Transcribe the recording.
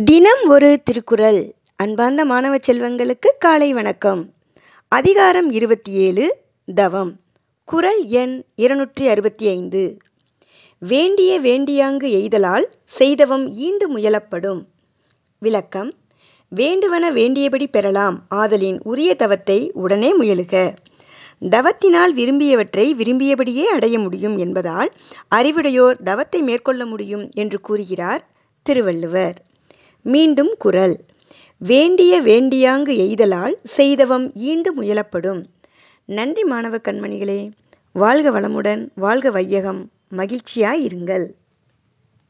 தினம் ஒரு திருக்குறள். அன்பார்ந்த மாணவ செல்வங்களுக்கு காலை வணக்கம். அதிகாரம் இருபத்தி ஏழு தவம். குறள் எண் இருநூற்றி அறுபத்தி ஐந்து. வேண்டிய வேண்டியாங்கு எய்தலால் செய்தவம் ஈண்டு முயலப்படும். விளக்கம். வேண்டுவன வேண்டியபடி பெறலாம். ஆதலின் உரிய தவத்தை உடனே முயலுக. தவத்தினால் விரும்பியவற்றை விரும்பியபடியே அடைய முடியும் என்பதால் அறிவுடையோர் தவத்தை மேற்கொள்ள முடியும் என்று கூறுகிறார் திருவள்ளுவர். மீண்டும் குறள் வேண்டிய வேண்டியாங்கு எய்தலால் செய்தவம் ஈண்டு முயலப்படும். நன்றி மாணவ கண்மணிகளே. வாழ்க வளமுடன் வாழ்க வையகம். மகிழ்ச்சியாய் இருங்கள்.